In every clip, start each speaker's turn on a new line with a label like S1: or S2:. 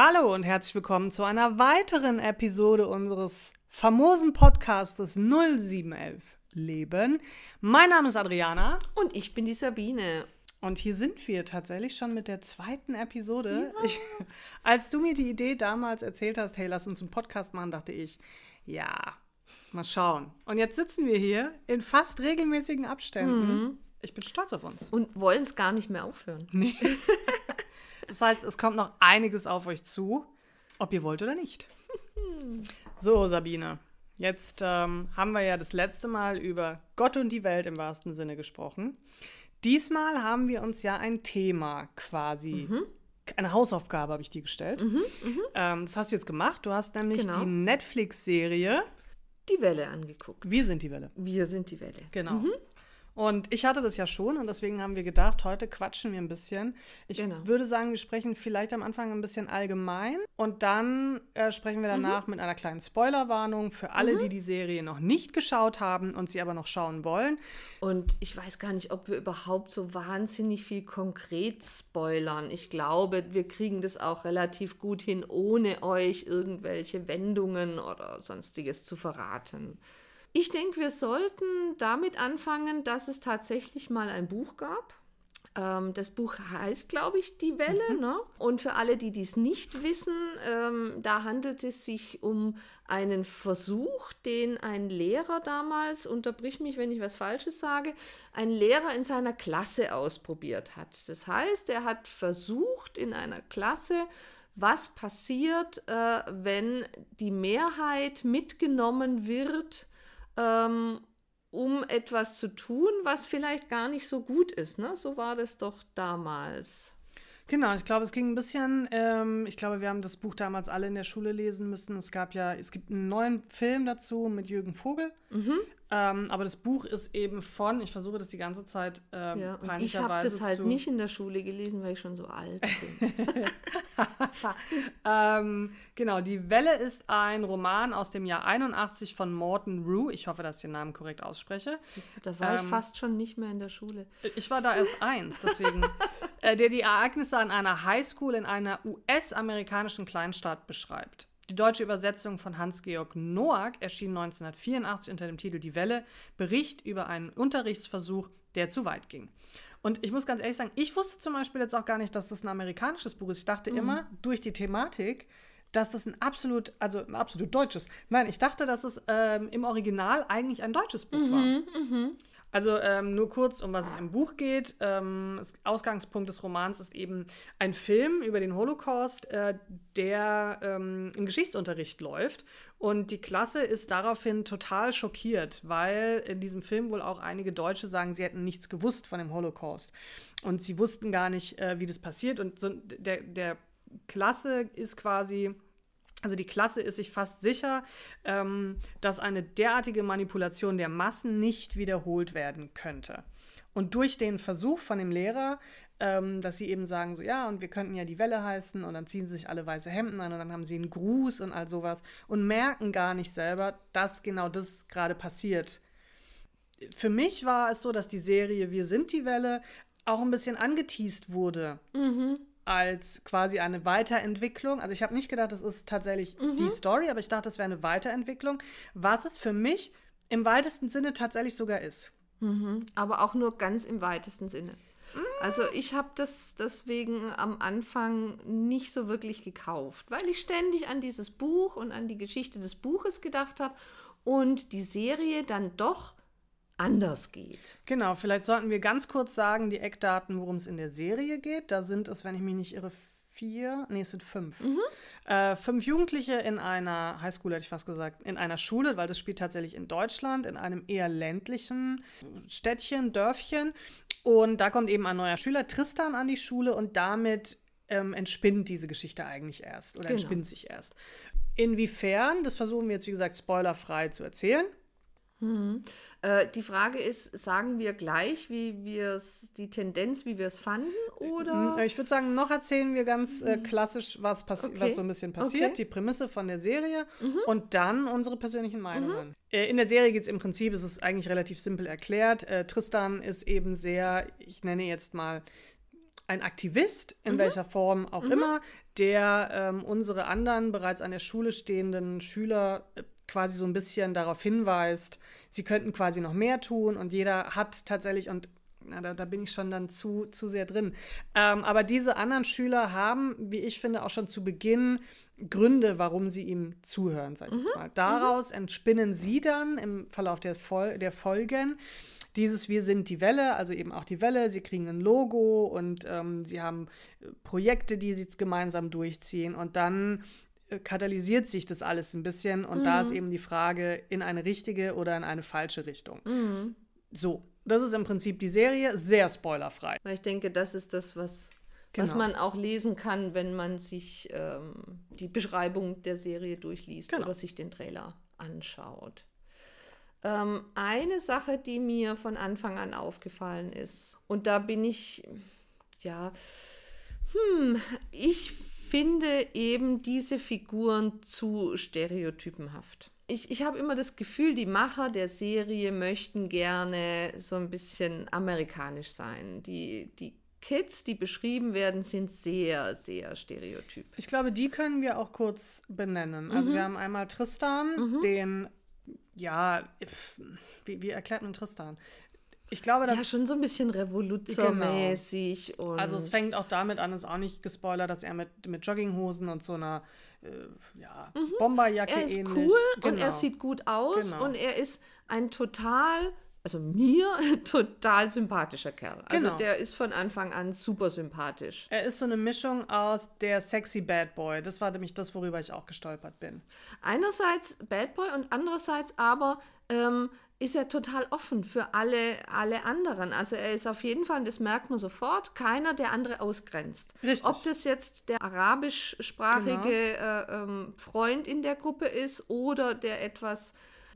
S1: Hallo und herzlich willkommen zu einer weiteren Episode unseres famosen Podcastes 0711 Leben. Mein Name ist Adriana.
S2: Und ich bin die Sabine.
S1: Und hier sind wir tatsächlich schon mit der zweiten Episode. Ja. Ich, als du mir die Idee damals erzählt hast, hey, lass uns einen Podcast machen, dachte ich, ja, mal schauen. Und jetzt sitzen wir hier in fast regelmäßigen Abständen. Mhm. Ich bin stolz auf uns.
S2: Und wollen es gar nicht mehr aufhören. Nee.
S1: Das heißt, es kommt noch einiges auf euch zu, ob ihr wollt oder nicht. So, Sabine, jetzt ähm, haben wir ja das letzte Mal über Gott und die Welt im wahrsten Sinne gesprochen. Diesmal haben wir uns ja ein Thema quasi, mhm. eine Hausaufgabe habe ich dir gestellt. Mhm, mh. ähm, das hast du jetzt gemacht. Du hast nämlich genau. die Netflix-Serie
S2: Die Welle angeguckt.
S1: Wir sind die Welle.
S2: Wir sind die Welle.
S1: Genau. Mhm. Und ich hatte das ja schon und deswegen haben wir gedacht, heute quatschen wir ein bisschen. Ich genau. würde sagen, wir sprechen vielleicht am Anfang ein bisschen allgemein und dann äh, sprechen wir danach mhm. mit einer kleinen Spoilerwarnung für alle, mhm. die die Serie noch nicht geschaut haben und sie aber noch schauen wollen.
S2: Und ich weiß gar nicht, ob wir überhaupt so wahnsinnig viel konkret spoilern. Ich glaube, wir kriegen das auch relativ gut hin, ohne euch irgendwelche Wendungen oder sonstiges zu verraten. Ich denke, wir sollten damit anfangen, dass es tatsächlich mal ein Buch gab. Ähm, das Buch heißt, glaube ich, Die Welle. Mhm. Ne? Und für alle, die dies nicht wissen, ähm, da handelt es sich um einen Versuch, den ein Lehrer damals, unterbrich mich, wenn ich was Falsches sage, ein Lehrer in seiner Klasse ausprobiert hat. Das heißt, er hat versucht, in einer Klasse was passiert, äh, wenn die Mehrheit mitgenommen wird ähm, um etwas zu tun, was vielleicht gar nicht so gut ist. Ne? So war das doch damals.
S1: Genau, ich glaube, es ging ein bisschen, ähm, ich glaube, wir haben das Buch damals alle in der Schule lesen müssen. Es gab ja, es gibt einen neuen Film dazu mit Jürgen Vogel. Mhm. Ähm, aber das Buch ist eben von, ich versuche das die ganze Zeit ähm,
S2: ja, und Ich habe das halt nicht in der Schule gelesen, weil ich schon so alt bin.
S1: ähm, genau, Die Welle ist ein Roman aus dem Jahr 81 von Morton Rue. Ich hoffe, dass ich den Namen korrekt ausspreche.
S2: Siehst du, da war ich ähm, fast schon nicht mehr in der Schule.
S1: Ich war da erst eins, deswegen. äh, der die Ereignisse an einer Highschool in einer US-amerikanischen Kleinstadt beschreibt. Die deutsche Übersetzung von Hans-Georg Noack erschien 1984 unter dem Titel Die Welle, Bericht über einen Unterrichtsversuch, der zu weit ging. Und ich muss ganz ehrlich sagen, ich wusste zum Beispiel jetzt auch gar nicht, dass das ein amerikanisches Buch ist. Ich dachte mhm. immer, durch die Thematik, dass das ein absolut, also ein absolut deutsches. Nein, ich dachte, dass es ähm, im Original eigentlich ein deutsches Buch mhm, war. Mhm. Also ähm, nur kurz, um was es im Buch geht. Ähm, Ausgangspunkt des Romans ist eben ein Film über den Holocaust, äh, der ähm, im Geschichtsunterricht läuft. Und die Klasse ist daraufhin total schockiert, weil in diesem Film wohl auch einige Deutsche sagen, sie hätten nichts gewusst von dem Holocaust. Und sie wussten gar nicht, äh, wie das passiert. Und so, der, der Klasse ist quasi also die Klasse ist sich fast sicher, ähm, dass eine derartige Manipulation der Massen nicht wiederholt werden könnte. Und durch den Versuch von dem Lehrer, ähm, dass sie eben sagen, so ja, und wir könnten ja die Welle heißen und dann ziehen sie sich alle weiße Hemden an und dann haben sie einen Gruß und all sowas und merken gar nicht selber, dass genau das gerade passiert. Für mich war es so, dass die Serie Wir sind die Welle auch ein bisschen angeteased wurde. Mhm als quasi eine Weiterentwicklung. Also ich habe nicht gedacht, das ist tatsächlich mhm. die Story, aber ich dachte, das wäre eine Weiterentwicklung, was es für mich im weitesten Sinne tatsächlich sogar ist.
S2: Mhm. Aber auch nur ganz im weitesten Sinne. Also ich habe das deswegen am Anfang nicht so wirklich gekauft, weil ich ständig an dieses Buch und an die Geschichte des Buches gedacht habe und die Serie dann doch anders geht.
S1: Genau, vielleicht sollten wir ganz kurz sagen, die Eckdaten, worum es in der Serie geht. Da sind es, wenn ich mich nicht irre, vier, nee, es sind fünf. Mhm. Äh, fünf Jugendliche in einer Highschool, hätte ich fast gesagt, in einer Schule, weil das spielt tatsächlich in Deutschland, in einem eher ländlichen Städtchen, Dörfchen. Und da kommt eben ein neuer Schüler, Tristan, an die Schule und damit ähm, entspinnt diese Geschichte eigentlich erst oder genau. entspinnt sich erst. Inwiefern, das versuchen wir jetzt, wie gesagt, spoilerfrei zu erzählen.
S2: Mhm. Äh, die Frage ist, sagen wir gleich, wie wir es, die Tendenz, wie wir es fanden, oder?
S1: Ich würde sagen, noch erzählen wir ganz äh, mhm. klassisch, was, okay. was so ein bisschen passiert, okay. die Prämisse von der Serie mhm. und dann unsere persönlichen Meinungen. Mhm. Äh, in der Serie geht es im Prinzip, es ist eigentlich relativ simpel erklärt. Äh, Tristan ist eben sehr, ich nenne jetzt mal ein Aktivist, in mhm. welcher Form auch mhm. immer, der ähm, unsere anderen bereits an der Schule stehenden Schüler äh, quasi so ein bisschen darauf hinweist, sie könnten quasi noch mehr tun und jeder hat tatsächlich, und na, da, da bin ich schon dann zu, zu sehr drin. Ähm, aber diese anderen Schüler haben, wie ich finde, auch schon zu Beginn Gründe, warum sie ihm zuhören, sag ich jetzt mal. Daraus entspinnen sie dann im Verlauf der, Fol der Folgen dieses Wir sind die Welle, also eben auch die Welle, sie kriegen ein Logo und ähm, sie haben Projekte, die sie gemeinsam durchziehen und dann katalysiert sich das alles ein bisschen und da ist eben die Frage in eine richtige oder in eine falsche Richtung. So, das ist im Prinzip die Serie, sehr spoilerfrei.
S2: Weil ich denke, das ist das, was, was
S1: Genau.
S2: man auch lesen kann, wenn man sich ähm, die Beschreibung der Serie durchliest
S1: Genau.
S2: oder sich den Trailer anschaut. Ähm, eine Sache, die mir von Anfang an aufgefallen ist, und da bin ich, ja, hm, ich finde eben diese Figuren zu stereotypenhaft. Ich, ich habe immer das Gefühl, die Macher der Serie möchten gerne so ein bisschen amerikanisch sein. Die, die Kids, die beschrieben werden, sind sehr, sehr stereotyp.
S1: Ich glaube, die können wir auch kurz benennen. Also wir haben einmal Tristan, den, ja, wie, wie erklärt man Tristan? Ich glaube, dass
S2: Ja, schon so ein bisschen revoluzermäßig. Und
S1: Also es fängt auch damit an, ist auch nicht gespoilert, dass er mit, mit Jogginghosen und so einer äh, ja, Bomberjacke
S2: Mhm. er ist
S1: ähnlich.
S2: cool und
S1: Genau.
S2: er sieht gut aus
S1: Genau.
S2: und er ist ein total, also mir total sympathischer Kerl. Also
S1: Genau.
S2: der ist von Anfang an super sympathisch.
S1: Er ist so eine Mischung aus der sexy Bad Boy. Das war nämlich das, worüber ich auch gestolpert bin.
S2: Einerseits Bad Boy und andererseits aber ähm, ist er total offen für alle, alle anderen. Also er ist auf jeden Fall, das merkt man sofort, keiner, der andere ausgrenzt.
S1: Richtig.
S2: Ob das jetzt der arabischsprachige
S1: Genau.
S2: äh, ähm, Freund in der Gruppe ist oder der etwas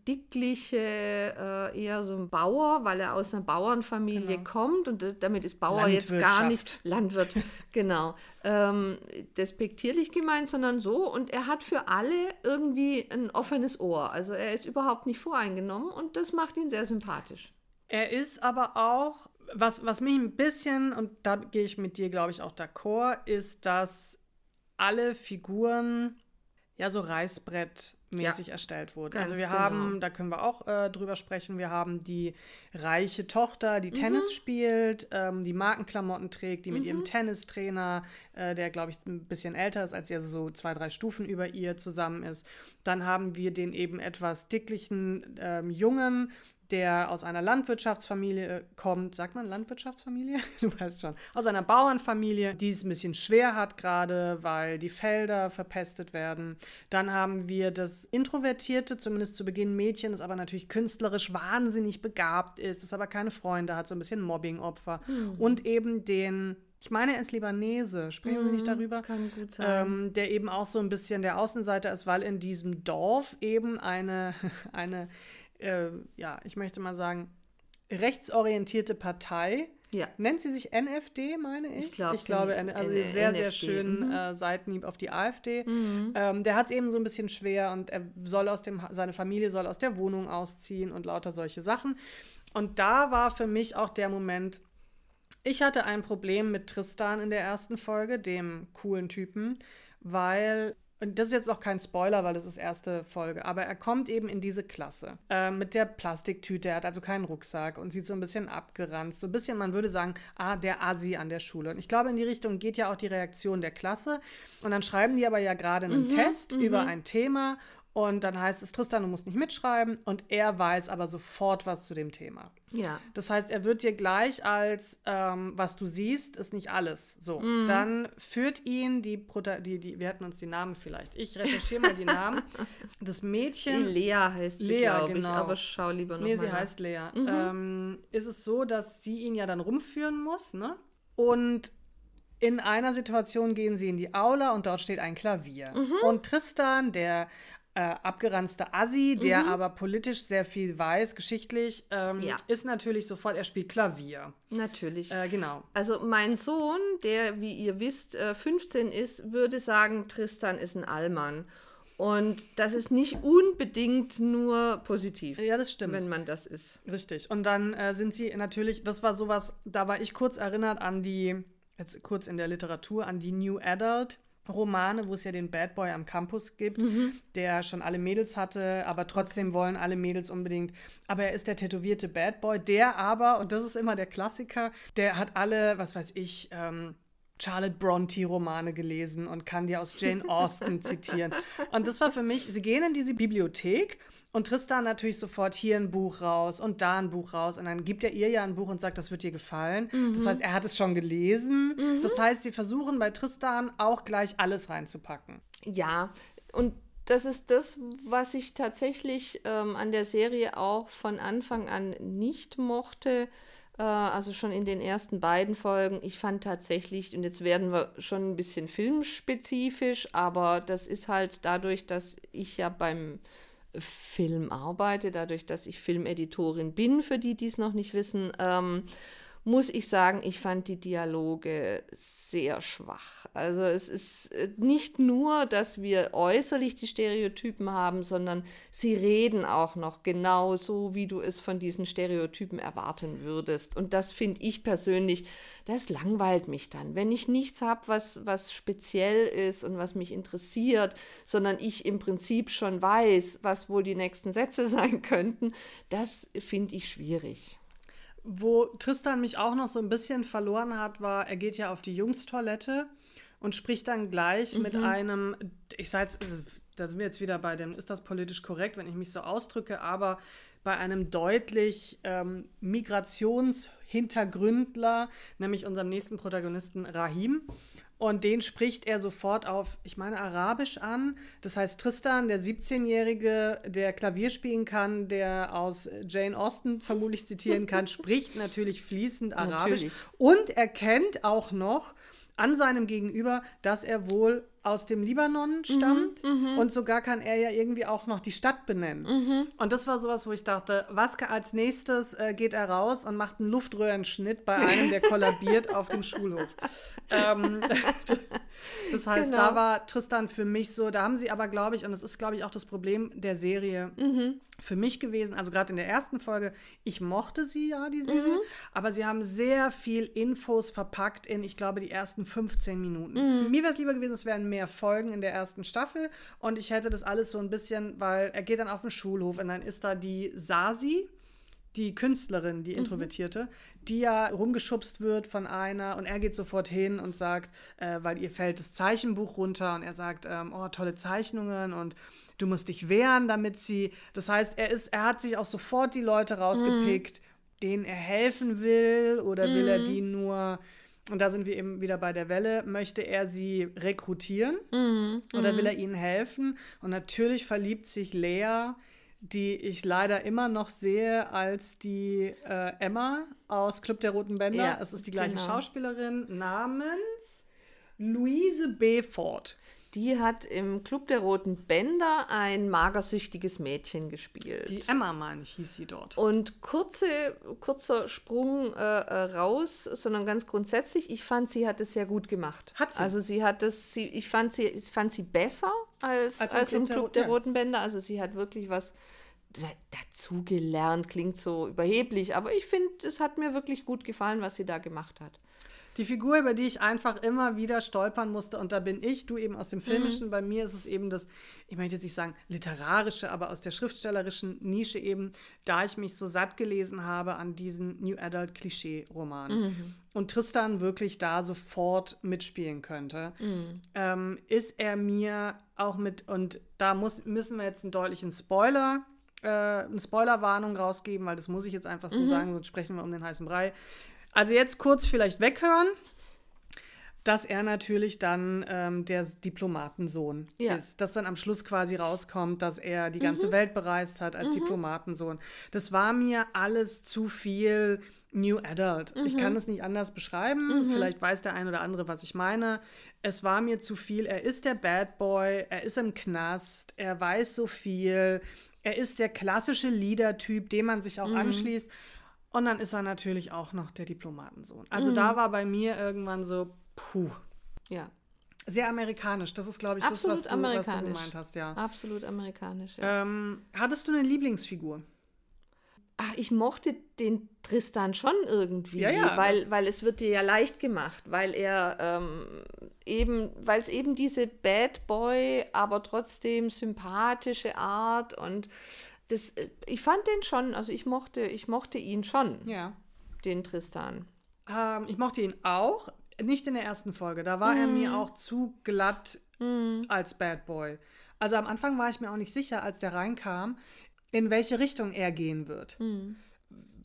S2: dickliche, äh, eher so ein Bauer, weil er aus einer Bauernfamilie
S1: Genau.
S2: kommt und äh, damit ist Bauer jetzt gar nicht. Landwirt, genau, ähm, despektierlich gemeint, sondern so. Und er hat für alle irgendwie ein offenes Ohr. Also er ist überhaupt nicht voreingenommen und das macht ihn sehr sympathisch.
S1: Er ist aber auch, was, was mich ein bisschen, und da gehe ich mit dir, glaube ich, auch d'accord, ist, dass alle Figuren ja so reißbrettmäßig erstellt wurden.
S2: Ganz
S1: also wir
S2: genau.
S1: haben, da können wir auch äh, drüber sprechen, wir haben die reiche Tochter, die
S2: Mhm.
S1: Tennis spielt, ähm, die Markenklamotten trägt, die mit
S2: Mhm.
S1: ihrem Tennistrainer, äh, der glaube ich ein bisschen älter ist als sie, also so zwei, drei Stufen über ihr zusammen ist. Dann haben wir den eben etwas dicklichen ähm, Jungen, der aus einer Landwirtschaftsfamilie kommt. Sagt man Landwirtschaftsfamilie? Du weißt schon. Aus einer Bauernfamilie, die es ein bisschen schwer hat gerade, weil die Felder verpestet werden. Dann haben wir das introvertierte, zumindest zu Beginn Mädchen, das aber natürlich künstlerisch wahnsinnig begabt ist, das aber keine Freunde hat, so ein bisschen Mobbingopfer. Und eben den, ich meine, er ist Libanese, sprechen wir nicht darüber?
S2: Kann gut sein.
S1: ähm, der eben auch so ein bisschen der Außenseiter ist, weil in diesem Dorf eben eine, eine äh, ja, ich möchte mal sagen, rechtsorientierte Partei.
S2: ja.
S1: Nennt sie sich NFD, meine ich?
S2: Ich glaub,
S1: ich glaube, also
S2: N-
S1: sehr, sehr
S2: NFD,
S1: schön
S2: mhm.
S1: äh, Seitenhieb auf die AfD. Ähm, der hat es eben so ein bisschen schwer und er soll aus dem, seine Familie soll aus der Wohnung ausziehen und lauter solche Sachen. Und da war für mich auch der Moment, ich hatte ein Problem mit Tristan in der ersten Folge, dem coolen Typen, weil, und das ist jetzt auch kein Spoiler, weil das ist erste Folge, aber er kommt eben in diese Klasse äh, mit der Plastiktüte, er hat also keinen Rucksack und sieht so ein bisschen abgeranzt, so ein bisschen, man würde sagen, ah, der Asi an der Schule. Und ich glaube, in die Richtung geht ja auch die Reaktion der Klasse. Und dann schreiben die aber ja gerade einen Test über ein Thema und dann heißt es, Tristan, du musst nicht mitschreiben und er weiß aber sofort was zu dem Thema.
S2: Ja.
S1: Das heißt, er wird dir gleich als, ähm, was du siehst, ist nicht alles. So, dann führt ihn die, Prota die, die, wir hätten uns die Namen vielleicht. Ich recherchiere mal die Namen. Das
S2: Die
S1: Mädchen,
S2: Lea heißt sie,
S1: Lea,
S2: glaube ich,
S1: genau.
S2: aber schau lieber noch
S1: nee,
S2: mal
S1: sie
S2: nach.
S1: heißt Lea, ähm, ist es so, dass sie ihn ja dann rumführen muss, ne? Und in einer Situation gehen sie in die Aula und dort steht ein Klavier. Und Tristan, der äh, abgeranzte Assi, der aber politisch sehr viel weiß, geschichtlich, ähm,
S2: Ja.
S1: ist natürlich sofort, er spielt Klavier.
S2: Natürlich.
S1: Äh, genau.
S2: Also mein Sohn, der, wie ihr wisst, äh, 15 ist, würde sagen, Tristan ist ein Allmann. Und das ist nicht unbedingt nur positiv,
S1: Ja, das stimmt.
S2: wenn man das ist.
S1: Richtig. Und dann äh, sind sie natürlich, das war sowas, da war ich kurz erinnert an die, jetzt kurz in der Literatur, an die New Adult Romane, wo es ja den Bad Boy am Campus gibt, mhm. der schon alle Mädels hatte, aber trotzdem wollen alle Mädels unbedingt. Aber er ist der tätowierte Bad Boy, der aber, und das ist immer der Klassiker, der hat alle, was weiß ich, ähm, Charlotte Bronte-Romane gelesen und kann dir aus Jane Austen zitieren. Und das war für mich, sie gehen in diese Bibliothek und Tristan natürlich sofort hier ein Buch raus und da ein Buch raus. Und dann gibt er ihr ja ein Buch und sagt, das wird dir gefallen. Mhm. Das heißt, er hat es schon gelesen. Mhm. Das heißt, sie versuchen bei Tristan auch gleich alles reinzupacken.
S2: Ja, und das ist das, was ich tatsächlich ähm, an der Serie auch von Anfang an nicht mochte. Äh, also schon in den ersten beiden Folgen. Ich fand tatsächlich, und jetzt werden wir schon ein bisschen filmspezifisch, aber das ist halt dadurch, dass ich ja beim Film arbeite, dadurch, dass ich Filmeditorin bin, für die, die es noch nicht wissen. Ähm, muss ich sagen, ich fand die Dialoge sehr schwach. Also es ist äh, nicht nur, dass wir äußerlich die Stereotypen haben, sondern sie reden auch noch genau so, wie du es von diesen Stereotypen erwarten würdest. Und das finde ich persönlich, das langweilt mich dann. Wenn ich nichts habe, was, was speziell ist und was mich interessiert, sondern ich im Prinzip schon weiß, was wohl die nächsten Sätze sein könnten, das finde ich schwierig.
S1: Wo Tristan mich auch noch so ein bisschen verloren hat, war, er geht ja auf die Jungstoilette und spricht dann gleich mhm. mit einem, ich sage jetzt, da sind wir jetzt wieder bei dem, ist das politisch korrekt, wenn ich mich so ausdrücke, aber bei einem deutlich ähm, Migrationshintergründler, nämlich unserem nächsten Protagonisten Rahim. Und den spricht er sofort auf, ich meine, Arabisch an. Das heißt, Tristan, der 17-Jährige, der Klavier spielen kann, der aus Jane Austen vermutlich zitieren kann, spricht natürlich fließend Arabisch. Natürlich. Und er kennt auch noch an seinem Gegenüber, dass er wohl aus dem Libanon mhm, stammt mhm, und sogar kann er ja irgendwie auch noch die Stadt benennen. Mhm. Und das war sowas, wo ich dachte, was als nächstes äh, geht er raus und macht einen Luftröhrenschnitt bei einem, der kollabiert auf dem Schulhof. Ähm, das heißt, genau. da war Tristan für mich so, da haben sie aber, glaube ich, und das ist, glaube ich, auch das Problem der Serie mhm. Für mich gewesen, also gerade in der ersten Folge, ich mochte sie ja, die Serie, mhm. aber sie haben sehr viel Infos verpackt in, ich glaube, die ersten 15 Minuten. Mhm. Mir wäre es lieber gewesen, es wären mehr Folgen in der ersten Staffel und ich hätte das alles so ein bisschen, weil er geht dann auf den Schulhof und dann ist da die Sasi, die Künstlerin, die mhm. Introvertierte, mhm. die ja rumgeschubst wird von einer und er geht sofort hin und sagt, äh, weil ihr fällt das Zeichenbuch runter und er sagt, ähm, oh, tolle Zeichnungen und du musst dich wehren, damit sie. Das heißt, er ist, er hat sich auch sofort die Leute rausgepickt, mhm. denen er helfen will oder will er mhm. die nur und da sind wir eben wieder bei der Welle, möchte er sie rekrutieren mhm. oder will mhm. er ihnen helfen? Und natürlich verliebt sich Lea, die ich leider immer noch sehe als die äh, Emma aus Club der Roten Bänder. Ja, es ist die gleiche genau. Schauspielerin namens Louise B. Ford.
S2: Die hat im Club der Roten Bänder ein magersüchtiges Mädchen gespielt.
S1: Die Emma, meine ich, hieß sie dort.
S2: Und kurze, kurzer Sprung äh, äh, raus, sondern ganz grundsätzlich, ich fand, sie hat es sehr gut gemacht.
S1: Hat sie?
S2: Also sie hat es, sie, ich fand sie, ich fand sie besser als, als, als im Club, der, der Roten Bänder. Also sie hat wirklich was dazugelernt, klingt so überheblich, aber ich finde, es hat mir wirklich gut gefallen, was sie da gemacht hat.
S1: Die Figur, über die ich einfach immer wieder stolpern musste, und da bin ich, du eben aus dem Filmischen, mhm. bei mir ist es eben das, ich möchte jetzt nicht sagen literarische, aber aus der schriftstellerischen Nische eben, da ich mich so satt gelesen habe an diesen New Adult Klischee-Romanen. Mhm. Und Tristan wirklich da sofort mitspielen könnte, mhm. ähm, ist er mir auch mit, und da muss, müssen wir jetzt einen deutlichen Spoiler äh, eine Spoilerwarnung rausgeben, weil das muss ich jetzt einfach so mhm. sagen, sonst sprechen wir um den heißen Brei. Also jetzt kurz vielleicht weghören, dass er natürlich dann ähm, der Diplomatensohn ja. ist. Dass dann am Schluss quasi rauskommt, dass er die ganze mhm. Welt bereist hat als mhm. Diplomatensohn. Das war mir alles zu viel New Adult. Mhm. Ich kann es nicht anders beschreiben. Mhm. Vielleicht weiß der ein oder andere, was ich meine. Es war mir zu viel. Er ist der Bad Boy, er ist im Knast, er weiß so viel. Er ist der klassische Leader-Typ, dem man sich auch mhm. anschließt. Und dann ist er natürlich auch noch der Diplomatensohn. Also mhm. da war bei mir irgendwann so, puh.
S2: Ja.
S1: Sehr amerikanisch. Das ist, glaube ich, Absolut das, was du, was du gemeint hast, ja.
S2: Absolut amerikanisch. Ja.
S1: Ähm, hattest du eine Lieblingsfigur?
S2: Ach, ich mochte den Tristan schon irgendwie, ja, ja, weil, weil es wird dir ja leicht gemacht, weil er ähm, eben, weil es eben diese Bad Boy, aber trotzdem sympathische Art und das, äh, ich fand den schon, also ich mochte, ich mochte ihn schon,
S1: Ja.
S2: den Tristan.
S1: Ähm, ich mochte ihn auch, nicht in der ersten Folge. Da war er mir auch zu glatt als Bad Boy. Also am Anfang war ich mir auch nicht sicher, als der reinkam, in welche Richtung er gehen wird.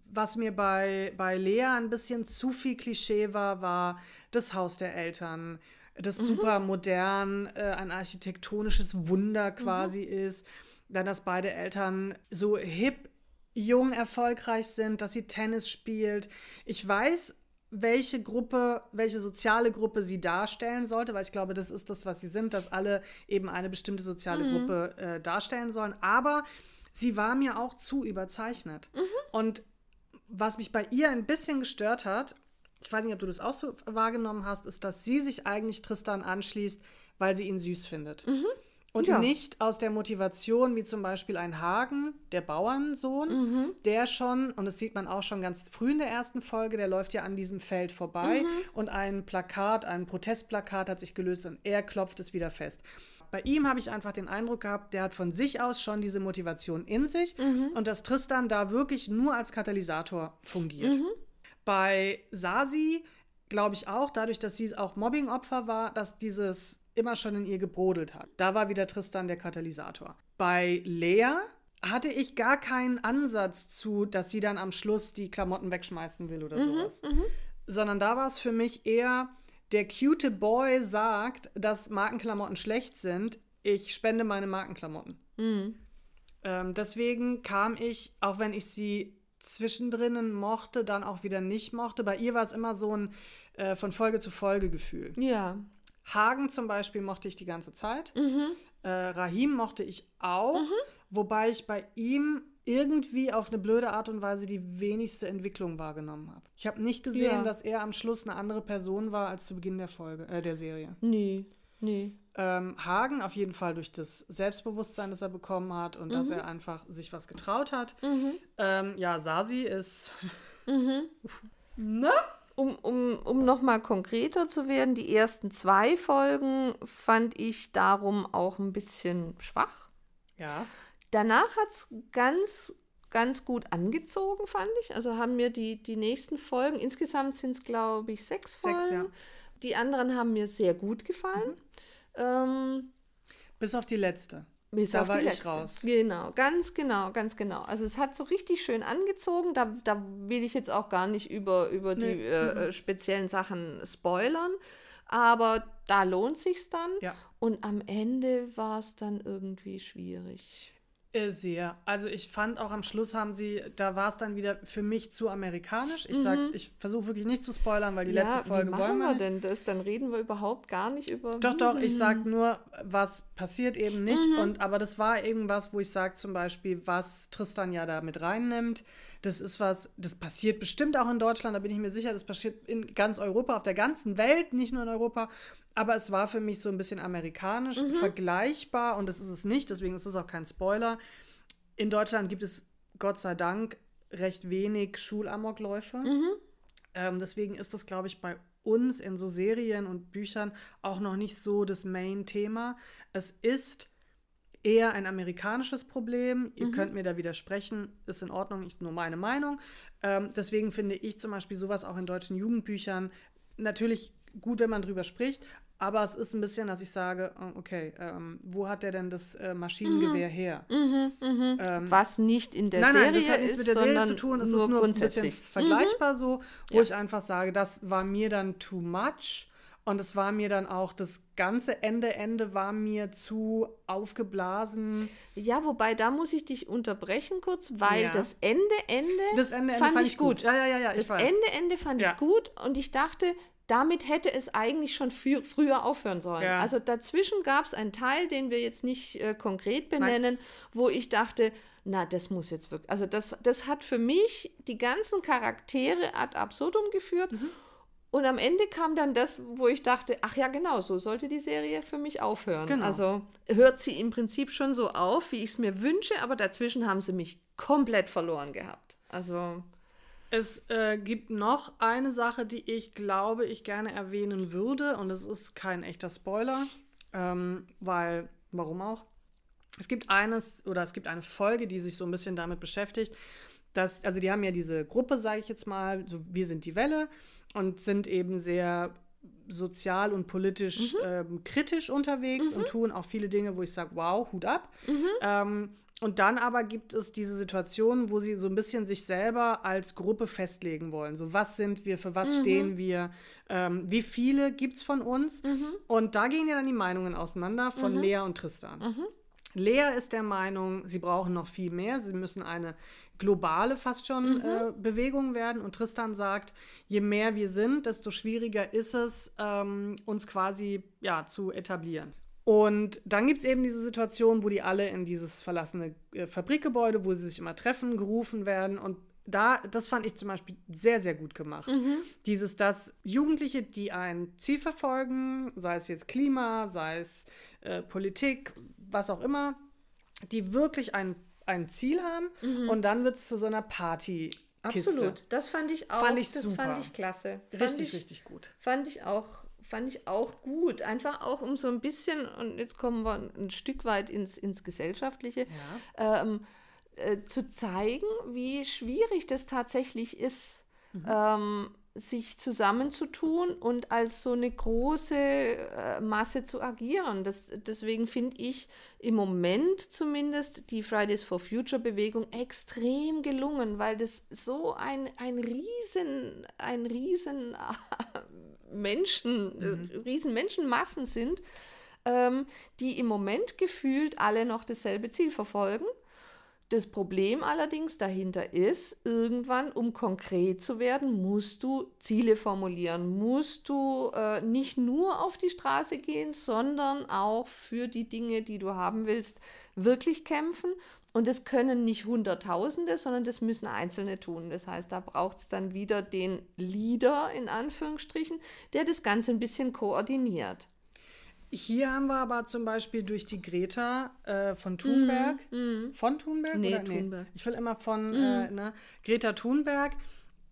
S1: Was mir bei, bei Lea ein bisschen zu viel Klischee war, war das Haus der Eltern, das super modern, äh, ein architektonisches Wunder quasi ist. Dann, dass beide Eltern so hip, jung, erfolgreich sind, dass sie Tennis spielt. Ich weiß, welche Gruppe, welche soziale Gruppe sie darstellen sollte, weil ich glaube, das ist das, was sie sind, dass alle eben eine bestimmte soziale Gruppe äh, darstellen sollen. Aber sie war mir auch zu überzeichnet. Und was mich bei ihr ein bisschen gestört hat, ich weiß nicht, ob du das auch so wahrgenommen hast, ist, dass sie sich eigentlich Tristan anschließt, weil sie ihn süß findet. Und
S2: Ja.
S1: nicht aus der Motivation, wie zum Beispiel ein Hagen, der Bauernsohn, der schon, und das sieht man auch schon ganz früh in der ersten Folge, der läuft ja an diesem Feld vorbei und ein Plakat, ein Protestplakat hat sich gelöst und er klopft es wieder fest. Bei ihm habe ich einfach den Eindruck gehabt, der hat von sich aus schon diese Motivation in sich und dass Tristan da wirklich nur als Katalysator fungiert. Bei Sasi glaube ich auch, dadurch, dass sie auch Mobbingopfer war, dass dieses immer schon in ihr gebrodelt hat. Da war wieder Tristan der Katalysator. Bei Lea hatte ich gar keinen Ansatz zu, dass sie dann am Schluss die Klamotten wegschmeißen will oder sowas. Sondern da war es für mich eher, der cute Boy sagt, dass Markenklamotten schlecht sind. Ich spende meine Markenklamotten. Ähm, deswegen kam ich, auch wenn ich sie zwischendrin mochte, dann auch wieder nicht mochte. Bei ihr war es immer so ein äh, von Folge zu Folge Gefühl.
S2: Ja.
S1: Hagen zum Beispiel mochte ich die ganze Zeit. Äh, Rahim mochte ich auch, wobei ich bei ihm irgendwie auf eine blöde Art und Weise die wenigste Entwicklung wahrgenommen habe. Ich habe nicht gesehen,
S2: Ja.
S1: dass er am Schluss eine andere Person war als zu Beginn der Folge, äh, der Serie.
S2: Nee, nee.
S1: Ähm, Hagen auf jeden Fall durch das Selbstbewusstsein, das er bekommen hat und dass er einfach sich was getraut hat. Ähm, ja, Sasi ist. Ne?
S2: Um, um, um nochmal konkreter zu werden, die ersten zwei Folgen fand ich darum auch ein bisschen schwach.
S1: Ja.
S2: Danach hat es ganz, ganz gut angezogen, fand ich. Also haben mir die, die nächsten Folgen, insgesamt sind es, glaube ich, sechs Folgen.
S1: Sechs, ja.
S2: Die anderen haben mir sehr gut gefallen. Ähm,
S1: Bis auf die letzte.
S2: Bis
S1: Da
S2: auf
S1: war
S2: die
S1: ich
S2: letzte.
S1: raus.
S2: Genau, ganz genau, ganz genau. Also es hat so richtig schön angezogen. Da, da will ich jetzt auch gar nicht über, über die
S1: Nee.
S2: äh, äh, speziellen Sachen spoilern. Aber da lohnt sich's dann.
S1: Ja.
S2: Und am Ende war es dann irgendwie schwierig.
S1: Äh, Sehr. Also ich fand auch am Schluss haben sie, da war es dann wieder für mich zu amerikanisch. Ich sag, ich versuche wirklich nicht zu spoilern, weil die letzte Folge
S2: Mhm. wie
S1: wollen wir
S2: wir denn das? Dann reden wir überhaupt gar nicht über.
S1: Doch, doch, ich sag nur, was passiert eben nicht.
S2: Mhm.
S1: Und aber das war irgendwas, wo ich sage zum Beispiel, was Tristan ja da mit reinnimmt. Das ist was, das passiert bestimmt auch in Deutschland, da bin ich mir sicher, das passiert in ganz Europa, auf der ganzen Welt, nicht nur in Europa. Aber es war für mich so ein bisschen amerikanisch,
S2: Mhm.
S1: vergleichbar, und das ist es nicht, deswegen ist es auch kein Spoiler. In Deutschland gibt es Gott sei Dank recht wenig Schulamokläufe. Ähm, deswegen ist das, glaube ich, bei uns in so Serien und Büchern auch noch nicht so das Main-Thema. Es ist eher ein amerikanisches Problem. Ihr könnt mir da widersprechen, ist in Ordnung, ist nur meine Meinung. Ähm, deswegen finde ich zum Beispiel sowas auch in deutschen Jugendbüchern natürlich gut, wenn man drüber spricht. Aber es ist ein bisschen, dass ich sage, oh, okay, ähm, wo hat der denn das äh, Maschinengewehr her?
S2: Was nicht in der
S1: nein,
S2: Serie
S1: nein, das hat nichts
S2: ist,
S1: mit der Serie
S2: sondern
S1: zu tun. Es
S2: nur
S1: ist nur ein bisschen
S2: grundsätzlich.
S1: vergleichbar so, wo
S2: Ja.
S1: ich einfach sage, das war mir dann too much. Und es war mir dann auch, das ganze Ende, Ende war mir zu aufgeblasen.
S2: Ja, wobei da muss ich dich unterbrechen kurz, weil
S1: Ja.
S2: das Ende, Ende,
S1: Das Ende, Ende
S2: fand,
S1: fand
S2: ich gut.
S1: Ja, ja, ja, ja, ich
S2: das
S1: weiß.
S2: Ende, Ende fand
S1: Ja.
S2: ich gut und ich dachte, damit hätte es eigentlich schon frü früher aufhören sollen.
S1: Ja.
S2: Also dazwischen gab es einen Teil, den wir jetzt nicht äh, konkret benennen, wo ich dachte, na, das muss jetzt wirklich, also das, das hat für mich die ganzen Charaktere ad absurdum geführt.
S1: Mhm.
S2: Und am Ende kam dann das, wo ich dachte, ach ja, genau, so sollte die Serie für mich aufhören.
S1: Genau.
S2: Also hört sie im Prinzip schon so auf, wie ich es mir wünsche, aber dazwischen haben sie mich komplett verloren gehabt. Also,
S1: Es äh, gibt noch eine Sache, die ich glaube, ich gerne erwähnen würde, und es ist kein echter Spoiler, ähm, weil, warum auch? Es gibt eines oder es gibt eine Folge, die sich so ein bisschen damit beschäftigt, dass, also die haben ja diese Gruppe, sage ich jetzt mal, so wir sind die Welle und sind eben sehr sozial und politisch mhm. ähm, kritisch unterwegs mhm. und tun auch viele Dinge, wo ich sage, wow, Hut ab. Mhm. Ähm, und dann aber gibt es diese Situation, wo sie so ein bisschen sich selber als Gruppe festlegen wollen. So, was sind wir, für was mhm. stehen wir, ähm, wie viele gibt es von uns? Mhm. Und da gehen ja dann die Meinungen auseinander von mhm. Lea und Tristan. Mhm. Lea ist der Meinung, sie brauchen noch viel mehr, sie müssen eine globale fast schon mhm. äh, Bewegung werden. Und Tristan sagt, je mehr wir sind, desto schwieriger ist es, ähm, uns quasi ja, zu etablieren. Und dann gibt es eben diese Situation, wo die alle in dieses verlassene äh, Fabrikgebäude, wo sie sich immer treffen, gerufen werden. Und da, das fand ich zum Beispiel sehr, sehr gut gemacht. Mhm. Dieses, dass Jugendliche, die ein Ziel verfolgen, sei es jetzt Klima, sei es äh, Politik, was auch immer, die wirklich ein, ein Ziel haben mhm. und dann wird es zu so einer Party.
S2: Absolut, das fand ich auch.
S1: Fand ich
S2: das
S1: super.
S2: fand ich klasse.
S1: Richtig,
S2: fand ich,
S1: richtig gut.
S2: Fand ich auch fand ich auch gut. Einfach auch um so ein bisschen, und jetzt kommen wir ein Stück weit ins, ins Gesellschaftliche, ja. ähm, äh, zu zeigen, wie schwierig das tatsächlich ist, mhm. ähm, sich zusammenzutun und als so eine große äh, Masse zu agieren. Das, deswegen finde ich im Moment zumindest die Fridays for Future Bewegung extrem gelungen, weil das so ein, ein riesen, ein riesen Menschen, mhm. äh, riesen Menschenmassen sind, ähm, die im Moment gefühlt alle noch dasselbe Ziel verfolgen. Das Problem allerdings dahinter ist, irgendwann, um konkret zu werden, musst du Ziele formulieren, musst du äh, nicht nur auf die Straße gehen, sondern auch für die Dinge, die du haben willst, wirklich kämpfen und das können nicht Hunderttausende, sondern das müssen Einzelne tun. Das heißt, da braucht es dann wieder den Leader in Anführungsstrichen, der das Ganze ein bisschen koordiniert.
S1: Hier haben wir aber zum Beispiel durch die Greta äh, von Thunberg, mm, mm. von Thunberg?
S2: Nee, oder? Thunberg.
S1: Nee, ich will immer von mm. äh, ne? Greta Thunberg,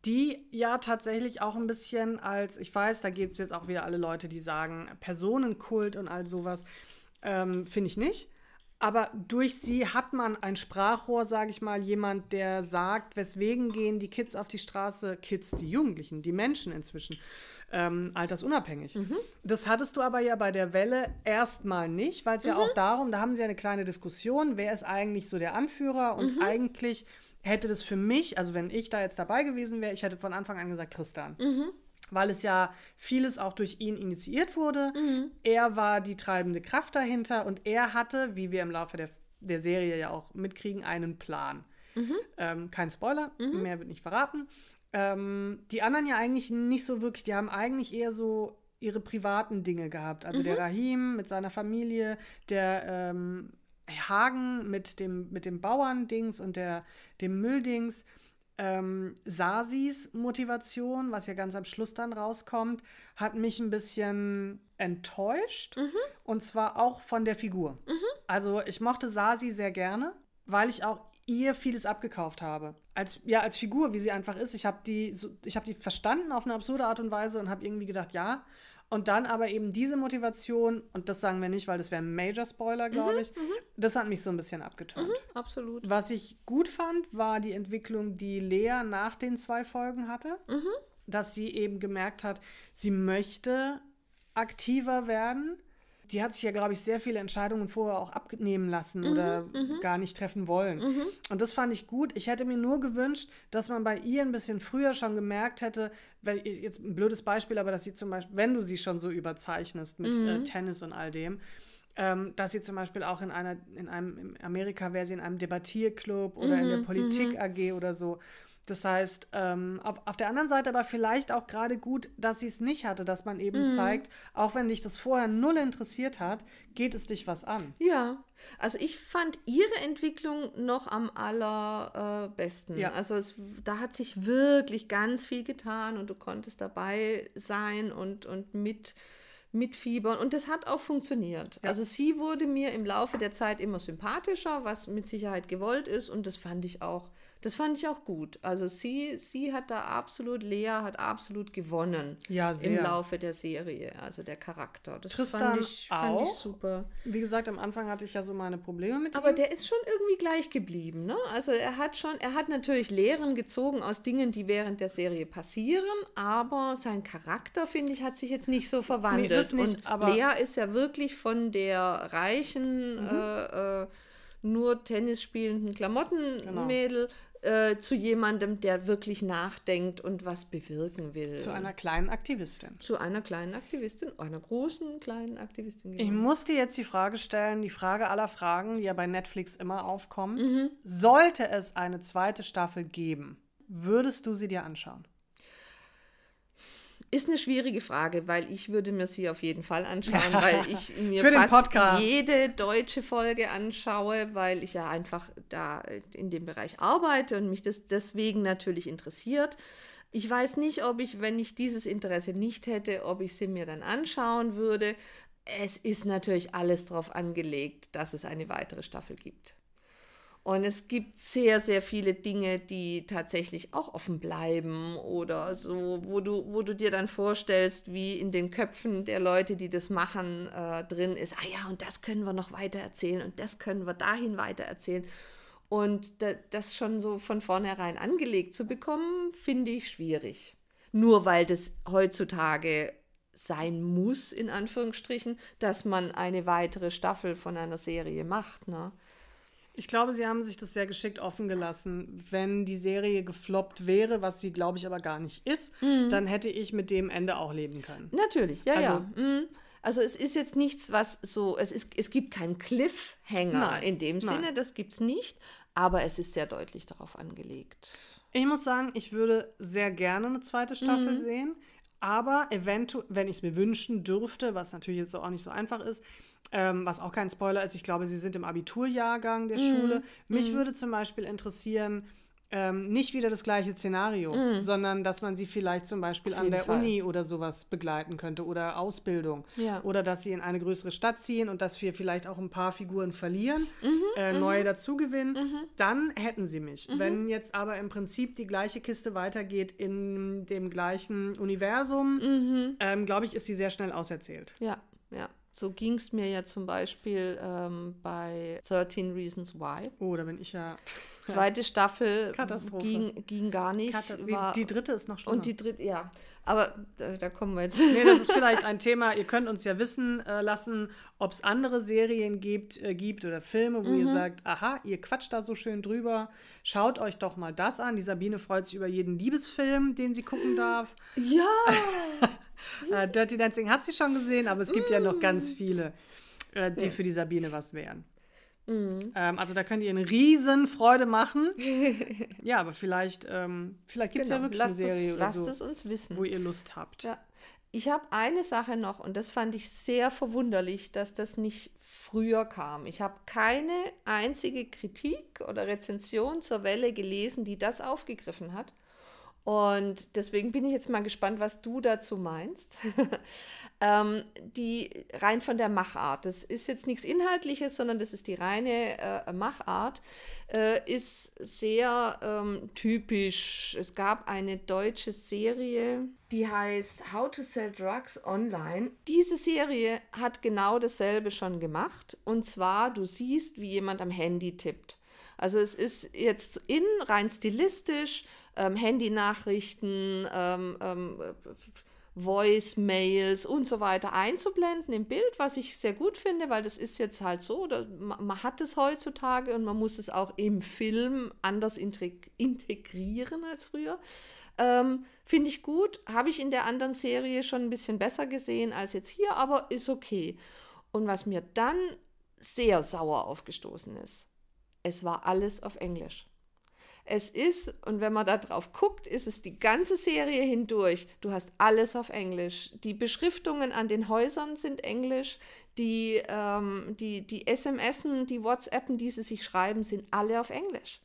S1: die ja tatsächlich auch ein bisschen als, ich weiß, da gibt es jetzt auch wieder alle Leute, die sagen, Personenkult und all sowas, ähm, finde ich nicht. Aber durch sie hat man ein Sprachrohr, sage ich mal, jemand, der sagt, weswegen gehen die Kids auf die Straße, Kids, die Jugendlichen, die Menschen inzwischen, ähm, altersunabhängig. Mhm. Das hattest du aber ja bei der Welle erstmal nicht, weil es mhm. ja auch darum, da haben sie ja eine kleine Diskussion, wer ist eigentlich so der Anführer und mhm. eigentlich hätte das für mich, also wenn ich da jetzt dabei gewesen wäre, ich hätte von Anfang an gesagt Tristan. Mhm weil es ja vieles auch durch ihn initiiert wurde. Mhm. Er war die treibende Kraft dahinter und er hatte, wie wir im Laufe der, der Serie ja auch mitkriegen, einen Plan. Mhm. Ähm, kein Spoiler, mhm. mehr wird nicht verraten. Ähm, die anderen ja eigentlich nicht so wirklich, die haben eigentlich eher so ihre privaten Dinge gehabt. Also der mhm. Rahim mit seiner Familie, der ähm, Hagen mit dem, mit dem Bauerndings und der, dem Mülldings ähm, Sasis Motivation, was ja ganz am Schluss dann rauskommt, hat mich ein bisschen enttäuscht. Mhm. Und zwar auch von der Figur. Mhm. Also ich mochte Sasi sehr gerne, weil ich auch ihr vieles abgekauft habe. Als, ja, als Figur, wie sie einfach ist. Ich habe die, so, hab die verstanden auf eine absurde Art und Weise und habe irgendwie gedacht, ja, und dann aber eben diese Motivation, und das sagen wir nicht, weil das wäre ein Major-Spoiler, glaube mhm, ich, mhm. das hat mich so ein bisschen abgetönt. Mhm,
S2: absolut.
S1: Was ich gut fand, war die Entwicklung, die Lea nach den zwei Folgen hatte. Mhm. Dass sie eben gemerkt hat, sie möchte aktiver werden die hat sich ja, glaube ich, sehr viele Entscheidungen vorher auch abnehmen lassen mhm, oder mhm. gar nicht treffen wollen. Mhm. Und das fand ich gut. Ich hätte mir nur gewünscht, dass man bei ihr ein bisschen früher schon gemerkt hätte, weil jetzt ein blödes Beispiel, aber dass sie zum Beispiel, wenn du sie schon so überzeichnest mit äh, mhm. Tennis und all dem, ähm, dass sie zum Beispiel auch in einer, in einem, in Amerika wäre sie in einem Debattierclub oder in der mhm, Politik mhm. AG oder so. Das heißt, ähm, auf, auf, der anderen Seite aber vielleicht auch gerade gut, dass sie es nicht hatte, dass man eben mhm. zeigt, auch wenn dich das vorher null interessiert hat, geht es dich was an.
S2: Ja, also ich fand ihre Entwicklung noch am allerbesten. Äh, ja. Also es, da hat sich wirklich ganz viel getan und du konntest dabei sein und, und mit mitfiebern. Und das hat auch funktioniert. Ja. Also sie wurde mir im Laufe der Zeit immer sympathischer, was mit Sicherheit gewollt ist. Und das fand ich auch Das fand ich auch gut. Also sie, sie hat da absolut, Lea hat absolut gewonnen
S1: Ja, sehr.
S2: im Laufe der Serie, also der Charakter. Das
S1: Tristan
S2: fand ich, fand ich
S1: auch.
S2: super.
S1: Wie gesagt, am Anfang hatte ich ja so meine Probleme mit
S2: Aber
S1: ihm.
S2: der ist schon irgendwie gleich geblieben, ne? Also er hat schon, er hat natürlich Lehren gezogen aus Dingen, die während der Serie passieren, aber sein Charakter, finde ich, hat sich jetzt nicht so verwandelt.
S1: das nicht,
S2: Und
S1: aber- Mhm.
S2: Lea ist ja wirklich von der reichen, äh, äh, nur Tennis spielenden Klamottenmädel äh, zu jemandem, der wirklich nachdenkt und was bewirken will.
S1: Zu einer kleinen Aktivistin.
S2: zu einer kleinen Aktivistin, einer großen kleinen Aktivistin.
S1: Ich
S2: geworden.
S1: muss dir jetzt die Frage stellen, die Frage aller Fragen, die ja bei Netflix immer aufkommt.
S2: Mhm.
S1: Sollte es eine zweite Staffel geben, würdest du sie dir anschauen?
S2: Ist eine schwierige Frage, weil ich würde mir sie auf jeden Fall anschauen, weil ich mir fast jede deutsche Folge anschaue, weil ich ja einfach da in dem Bereich arbeite und mich das deswegen natürlich interessiert. Ich weiß nicht, ob ich, wenn ich dieses Interesse nicht hätte, ob ich sie mir dann anschauen würde. Es ist natürlich alles darauf angelegt, dass es eine weitere Staffel gibt. Und es gibt sehr, sehr viele Dinge, die tatsächlich auch offen bleiben oder so, wo du, wo du dir dann vorstellst, wie in den Köpfen der Leute, die das machen, äh, drin ist, ah ja, und das können wir noch weiter erzählen und das können wir dahin weiter erzählen. Und da, das schon so von vornherein angelegt zu bekommen, finde ich schwierig. Nur weil das heutzutage sein muss, in Anführungsstrichen, dass man eine weitere Staffel von einer Serie macht. Ne?
S1: Ich glaube, sie haben sich das sehr geschickt offen gelassen. Wenn die Serie gefloppt wäre, was sie, glaube ich, aber gar nicht ist,
S2: Mhm.
S1: dann hätte ich mit dem Ende auch leben können.
S2: Natürlich, ja,
S1: Also-
S2: ja. Mhm. Also es ist jetzt nichts, was so, es, ist, es gibt keinen Cliffhanger
S1: Nein,
S2: in dem
S1: nein.
S2: Sinne, das gibt es nicht, aber es ist sehr deutlich darauf angelegt.
S1: Ich muss sagen, ich würde sehr gerne eine zweite Staffel
S2: Mhm.
S1: sehen, aber eventuell, wenn ich es mir wünschen dürfte, was natürlich jetzt auch nicht so einfach ist, ähm, was auch kein Spoiler ist, ich glaube, sie sind im Abiturjahrgang der
S2: Mhm.
S1: Schule. Mich würde zum Beispiel interessieren, ähm, nicht wieder das gleiche Szenario, sondern dass man sie vielleicht zum Beispiel an
S2: Mhm.
S1: der
S2: Fall.
S1: Uni oder sowas begleiten könnte oder Ausbildung.
S2: Ja.
S1: Oder dass sie in eine größere Stadt ziehen und dass wir vielleicht auch ein paar Figuren verlieren,
S2: Mhm,
S1: äh, neue dazugewinnen. Dann hätten sie mich. Wenn jetzt aber im Prinzip die gleiche Kiste weitergeht in dem gleichen Universum,
S2: Mhm.
S1: ähm, glaube ich, ist sie sehr schnell auserzählt.
S2: Ja, ja. So ging es mir ja zum Beispiel ähm, bei 13 Reasons Why.
S1: Oh, da bin ich ja.
S2: Zweite Staffel
S1: Katastrophe.
S2: ging, ging gar nicht.
S1: Kata-
S2: war,
S1: die, dritte ist noch schlimmer.
S2: und die dritte, ja. Aber da, da kommen wir jetzt.
S1: Nee, das ist vielleicht ein Thema. Ihr könnt uns ja wissen äh, lassen, ob es andere Serien gibt, äh, gibt oder Filme, wo
S2: Mhm.
S1: ihr sagt, aha, ihr quatscht da so schön drüber. Schaut euch doch mal das an. Die Sabine freut sich über jeden Liebesfilm, den sie gucken darf.
S2: ja!
S1: Äh, Dirty Dancing hat sie schon gesehen, aber es gibt ja noch ganz
S2: Mm.
S1: viele, äh, die für die Sabine was wären.
S2: Mm.
S1: Ähm, also da könnt ihr eine riesen Freude machen. ja, aber vielleicht, ähm, vielleicht gibt es ja
S2: Genau,
S1: wirklich
S2: lasst
S1: eine Serie
S2: es,
S1: oder
S2: lasst
S1: so,
S2: es uns wissen.
S1: wo ihr Lust habt.
S2: Ja. Ich habe eine Sache noch und das fand ich sehr verwunderlich, dass das nicht früher kam. Ich habe keine einzige Kritik oder Rezension zur Welle gelesen, die das aufgegriffen hat. Und deswegen bin ich jetzt mal gespannt, was du dazu meinst. ähm, die rein von der Machart. Das ist jetzt nichts Inhaltliches, sondern das ist die reine äh, Machart. Äh, ist sehr ähm, typisch. Es gab eine deutsche Serie, die heißt How to Sell Drugs Online. Diese Serie hat genau dasselbe schon gemacht. Und zwar, du siehst, wie jemand am Handy tippt. Also es ist jetzt in rein stilistisch, ähm, Handynachrichten, ähm, ähm, Voice-Mails und so weiter einzublenden im Bild, was ich sehr gut finde, weil das ist jetzt halt so, da, man, hat es heutzutage und man muss es auch im Film anders integ integrieren als früher. Ähm, finde ich gut, habe ich in der anderen Serie schon ein bisschen besser gesehen als jetzt hier, aber ist okay. Und was mir dann sehr sauer aufgestoßen ist, es war alles auf Englisch. Es ist, und wenn man da drauf guckt, ist es die ganze Serie hindurch. Du hast alles auf Englisch. Die Beschriftungen an den Häusern sind Englisch. Die, ähm, die, die SMSen, die WhatsAppen, die sie sich schreiben, sind alle auf Englisch.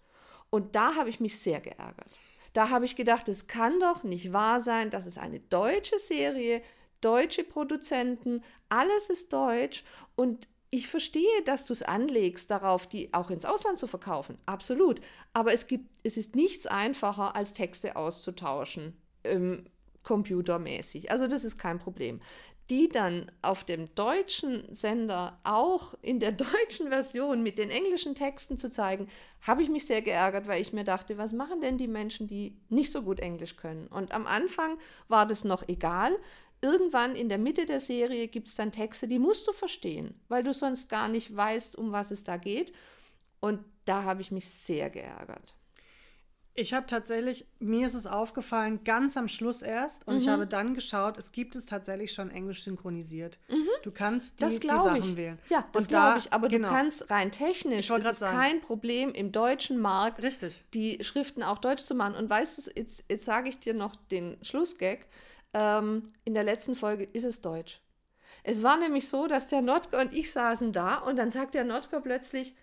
S2: Und da habe ich mich sehr geärgert. Da habe ich gedacht, es kann doch nicht wahr sein, dass es eine deutsche Serie, deutsche Produzenten, alles ist deutsch und ich verstehe, dass du es anlegst, darauf die auch ins Ausland zu verkaufen. Absolut. Aber es gibt, es ist nichts einfacher, als Texte auszutauschen. Ähm, computermäßig. Also das ist kein Problem die dann auf dem deutschen Sender auch in der deutschen Version mit den englischen Texten zu zeigen, habe ich mich sehr geärgert, weil ich mir dachte, was machen denn die Menschen, die nicht so gut Englisch können? Und am Anfang war das noch egal. Irgendwann in der Mitte der Serie gibt es dann Texte, die musst du verstehen, weil du sonst gar nicht weißt, um was es da geht. Und da habe ich mich sehr geärgert.
S1: Ich habe tatsächlich, mir ist es aufgefallen, ganz am Schluss erst, und mhm. ich habe dann geschaut, es gibt es tatsächlich schon englisch synchronisiert. Mhm. Du kannst die, die Sachen
S2: ich.
S1: wählen.
S2: Ja, das glaube ich, aber genau. du kannst rein technisch, es ist sagen. kein Problem im deutschen Markt,
S1: Richtig.
S2: die Schriften auch deutsch zu machen. Und weißt du, jetzt, jetzt sage ich dir noch den Schlussgag, ähm, in der letzten Folge ist es deutsch. Es war nämlich so, dass der Notker und ich saßen da und dann sagt der Notker plötzlich,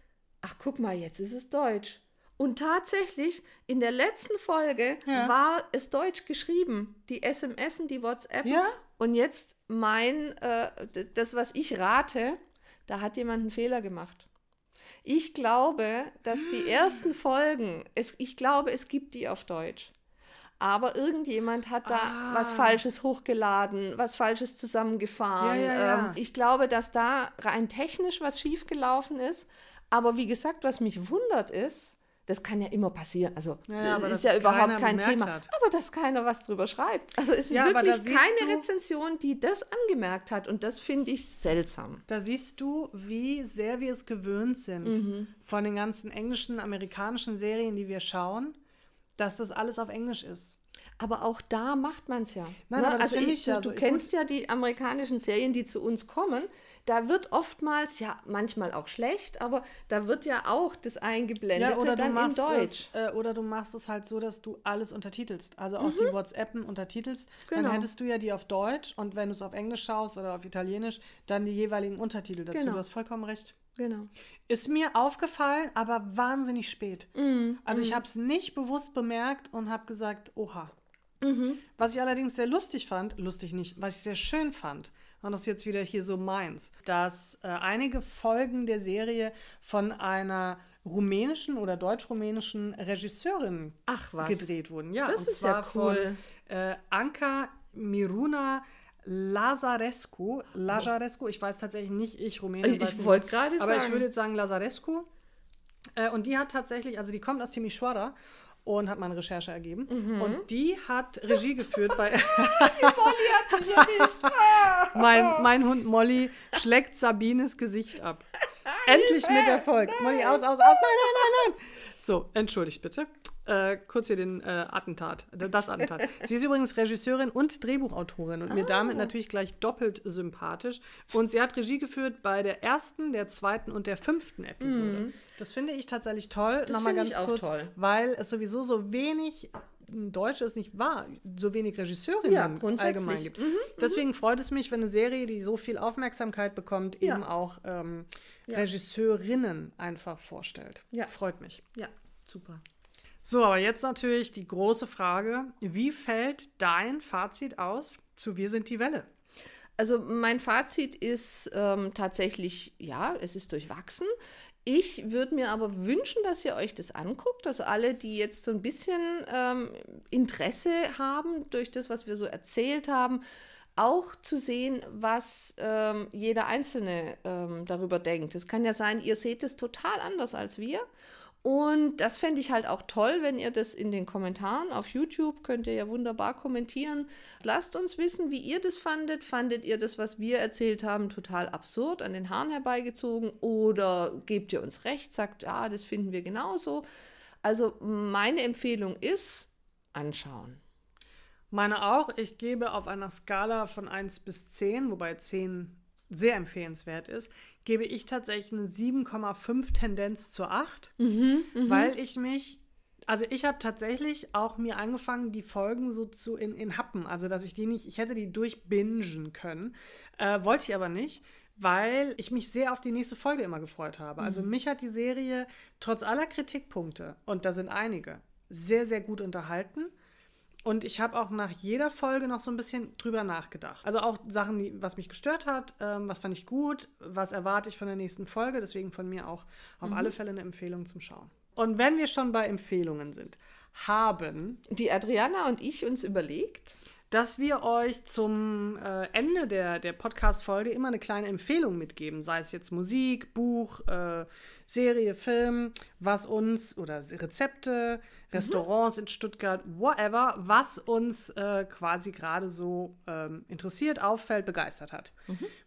S2: ach guck mal, jetzt ist es deutsch. Und tatsächlich, in der letzten Folge ja. war es deutsch geschrieben. Die SMS, die WhatsApp.
S1: Ja.
S2: Und jetzt mein, äh, das, was ich rate, da hat jemand einen Fehler gemacht. Ich glaube, dass die ersten Folgen, es, ich glaube, es gibt die auf Deutsch. Aber irgendjemand hat da ah. was Falsches hochgeladen, was Falsches zusammengefahren.
S1: Ja, ja, ja. Ähm,
S2: ich glaube, dass da rein technisch was schiefgelaufen ist. Aber wie gesagt, was mich wundert ist, das kann ja immer passieren. Also
S1: ja,
S2: ist ja überhaupt kein Thema. Hat. Aber dass keiner was drüber schreibt. Also es ist ja, wirklich keine Rezension, die das angemerkt hat. Und das finde ich seltsam.
S1: Da siehst du, wie sehr wir es gewöhnt sind mhm. von den ganzen englischen, amerikanischen Serien, die wir schauen, dass das alles auf Englisch ist.
S2: Aber auch da macht man es ja.
S1: Nein, ne?
S2: also
S1: ich,
S2: du, du kennst ja die amerikanischen Serien, die zu uns kommen da wird oftmals, ja, manchmal auch schlecht, aber da wird ja auch das Eingeblendete ja, oder dann in Deutsch.
S1: Das, äh, oder du machst es halt so, dass du alles untertitelst. Also auch mhm. die WhatsAppen untertitelst. Genau. Dann hättest du ja die auf Deutsch und wenn du es auf Englisch schaust oder auf Italienisch, dann die jeweiligen Untertitel dazu. Genau. Du hast vollkommen recht.
S2: Genau.
S1: Ist mir aufgefallen, aber wahnsinnig spät.
S2: Mhm.
S1: Also ich mhm. habe es nicht bewusst bemerkt und habe gesagt, oha.
S2: Mhm.
S1: Was ich allerdings sehr lustig fand, lustig nicht, was ich sehr schön fand, und das ist jetzt wieder hier so meins, dass äh, einige Folgen der Serie von einer rumänischen oder deutsch-rumänischen Regisseurin gedreht wurden. Ja,
S2: das ist ja cool.
S1: Von, äh, Anka Miruna Lazarescu. Lazarescu, ich weiß tatsächlich nicht, ich Rumänien
S2: Ich wollte gerade
S1: sagen. Aber ich würde jetzt sagen Lazarescu. Äh, und die hat tatsächlich, also die kommt aus Timișoara und hat meine Recherche ergeben. Mhm. Und die hat Regie geführt bei.
S2: Molly hat mich erwischt.
S1: mein, mein Hund Molly schlägt Sabines Gesicht ab. Endlich mit Erfolg. Molly, aus, aus, aus. Nein, nein, nein, nein. So, entschuldigt bitte äh, kurz hier den äh, Attentat, das Attentat. Sie ist übrigens Regisseurin und Drehbuchautorin und ah. mir damit natürlich gleich doppelt sympathisch. Und sie hat Regie geführt bei der ersten, der zweiten und der fünften Episode. Mhm. Das finde ich tatsächlich toll.
S2: Das Nochmal ganz ich auch kurz, toll.
S1: weil es sowieso so wenig Deutsch ist nicht wahr, so wenig Regisseurinnen ja, allgemein gibt. Mhm, mhm, Deswegen freut es mich, wenn eine Serie, die so viel Aufmerksamkeit bekommt, ja. eben auch ähm, ja. Regisseurinnen einfach vorstellt. Freut mich.
S2: Ja, super.
S1: So, aber jetzt natürlich die große Frage: Wie fällt dein Fazit aus zu Wir sind die Welle?
S2: Also, mein Fazit ist ähm, tatsächlich, ja, es ist durchwachsen. Ich würde mir aber wünschen, dass ihr euch das anguckt. Also alle, die jetzt so ein bisschen ähm, Interesse haben durch das, was wir so erzählt haben, auch zu sehen, was ähm, jeder Einzelne ähm, darüber denkt. Es kann ja sein, ihr seht es total anders als wir. Und das fände ich halt auch toll, wenn ihr das in den Kommentaren auf YouTube könnt ihr ja wunderbar kommentieren. Lasst uns wissen, wie ihr das fandet. Fandet ihr das, was wir erzählt haben, total absurd, an den Haaren herbeigezogen? Oder gebt ihr uns recht, sagt, ja, ah, das finden wir genauso? Also meine Empfehlung ist, anschauen.
S1: Meine auch. Ich gebe auf einer Skala von 1 bis 10, wobei 10 sehr empfehlenswert ist, gebe ich tatsächlich eine 7,5 Tendenz zu 8,
S2: mhm, mh.
S1: weil ich mich, also ich habe tatsächlich auch mir angefangen, die Folgen so zu in, in Happen, also dass ich die nicht, ich hätte die durchbingen können, äh, wollte ich aber nicht, weil ich mich sehr auf die nächste Folge immer gefreut habe. Also mhm. mich hat die Serie trotz aller Kritikpunkte, und da sind einige, sehr, sehr gut unterhalten. Und ich habe auch nach jeder Folge noch so ein bisschen drüber nachgedacht. Also auch Sachen, was mich gestört hat, ähm, was fand ich gut, was erwarte ich von der nächsten Folge. Deswegen von mir auch auf alle Fälle eine Empfehlung zum Schauen. Und wenn wir schon bei Empfehlungen sind, haben
S2: Die Adriana und ich uns überlegt,
S1: dass wir euch zum äh, Ende der, der Podcast-Folge immer eine kleine Empfehlung mitgeben, sei es jetzt Musik, Buch, äh, Serie, Film, was uns oder Rezepte, Restaurants in Stuttgart, whatever, was uns äh, quasi gerade so ähm, interessiert, auffällt, begeistert hat.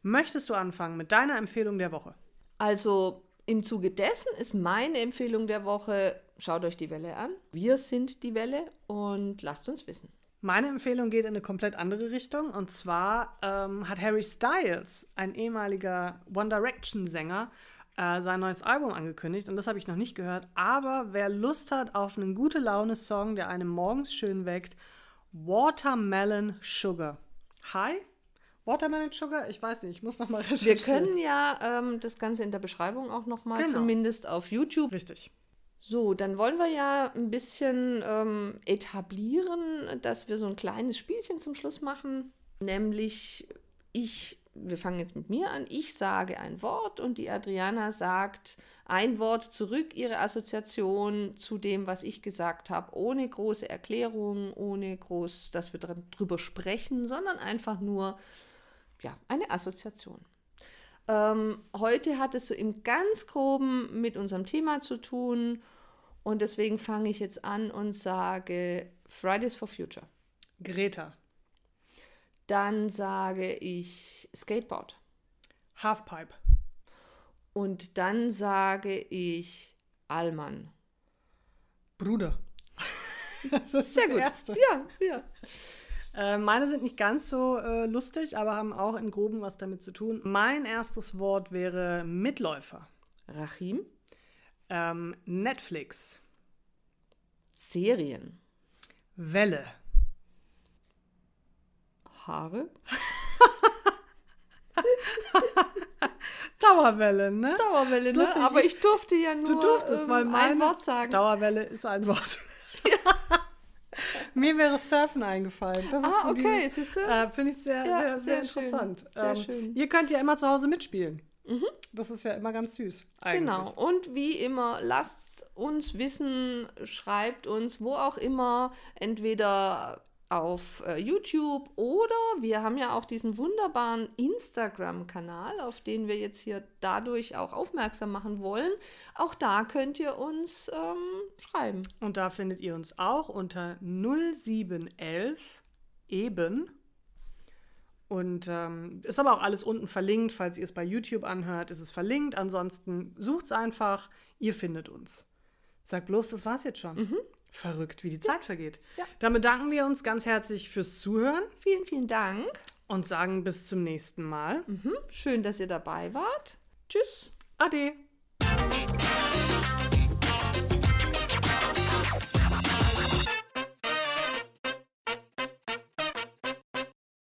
S1: Möchtest du anfangen mit deiner Empfehlung der Woche?
S2: Also im Zuge dessen ist meine Empfehlung der Woche, schaut euch die Welle an. Wir sind die Welle und lasst uns wissen.
S1: Meine Empfehlung geht in eine komplett andere Richtung. Und zwar ähm, hat Harry Styles, ein ehemaliger One Direction-Sänger, äh, sein neues Album angekündigt. Und das habe ich noch nicht gehört. Aber wer Lust hat auf einen gute Laune-Song, der einem morgens schön weckt, Watermelon Sugar. Hi? Watermelon Sugar? Ich weiß nicht, ich muss noch mal
S2: Wir
S1: recherchieren.
S2: können ja ähm, das Ganze in der Beschreibung auch nochmal,
S1: Genau.
S2: zumindest auf YouTube.
S1: Richtig.
S2: So, dann wollen wir ja ein bisschen ähm, etablieren, dass wir so ein kleines Spielchen zum Schluss machen. Nämlich, ich, wir fangen jetzt mit mir an, ich sage ein Wort und die Adriana sagt ein Wort zurück, ihre Assoziation zu dem, was ich gesagt habe, ohne große Erklärung, ohne groß, dass wir drüber sprechen, sondern einfach nur, ja, eine Assoziation. Ähm, heute hat es so im ganz groben mit unserem Thema zu tun und deswegen fange ich jetzt an und sage Fridays for Future.
S1: Greta.
S2: Dann sage ich Skateboard
S1: Halfpipe.
S2: und dann sage ich Allmann.
S1: Bruder. Das ist
S2: Sehr
S1: das
S2: gut.
S1: Erste.
S2: Ja, ja.
S1: Äh, meine sind nicht ganz so äh, lustig, aber haben auch im Groben was damit zu tun. Mein erstes Wort wäre Mitläufer.
S2: Rachim,
S1: Ähm, Netflix.
S2: Serien,
S1: Welle.
S2: Haare,
S1: Dauerwelle, ne?
S2: Dauerwelle, ne? Aber
S1: ich-
S2: durfte ja nur
S1: Du durftest,
S2: ähm,
S1: weil mein
S2: ein Wort sagen.
S1: Dauerwelle ist ein Wort. Mir wäre Surfen eingefallen. Das ist
S2: ah, okay,
S1: dieses-
S2: siehst du?
S1: Äh, Finde ich sehr,
S2: Ja,
S1: sehr, sehr,
S2: sehr schön.
S1: interessant.
S2: Sehr
S1: ähm,
S2: schön.
S1: Ihr könnt ja immer zu Hause mitspielen. Das ist ja immer ganz süß. Eigentlich.
S2: Genau. Und wie immer, lasst uns wissen, schreibt uns, wo auch immer, entweder auf äh, YouTube oder wir haben ja auch diesen wunderbaren Instagram-Kanal, auf den wir jetzt hier dadurch auch aufmerksam machen wollen. Auch da könnt ihr uns ähm, schreiben.
S1: Und da findet ihr uns auch unter 0711 eben. Und ähm, ist aber auch alles unten verlinkt. Falls ihr es bei YouTube anhört, ist es verlinkt. Ansonsten sucht es einfach. Ihr findet uns. Sag bloß, das war's jetzt schon. Verrückt, wie die Zeit vergeht.
S2: Ja.
S1: Dann bedanken wir uns ganz herzlich fürs Zuhören
S2: Vielen, vielen Dank.
S1: und sagen bis zum nächsten Mal.
S2: Mhm. Schön, dass ihr dabei wart. Tschüss.
S1: Ade.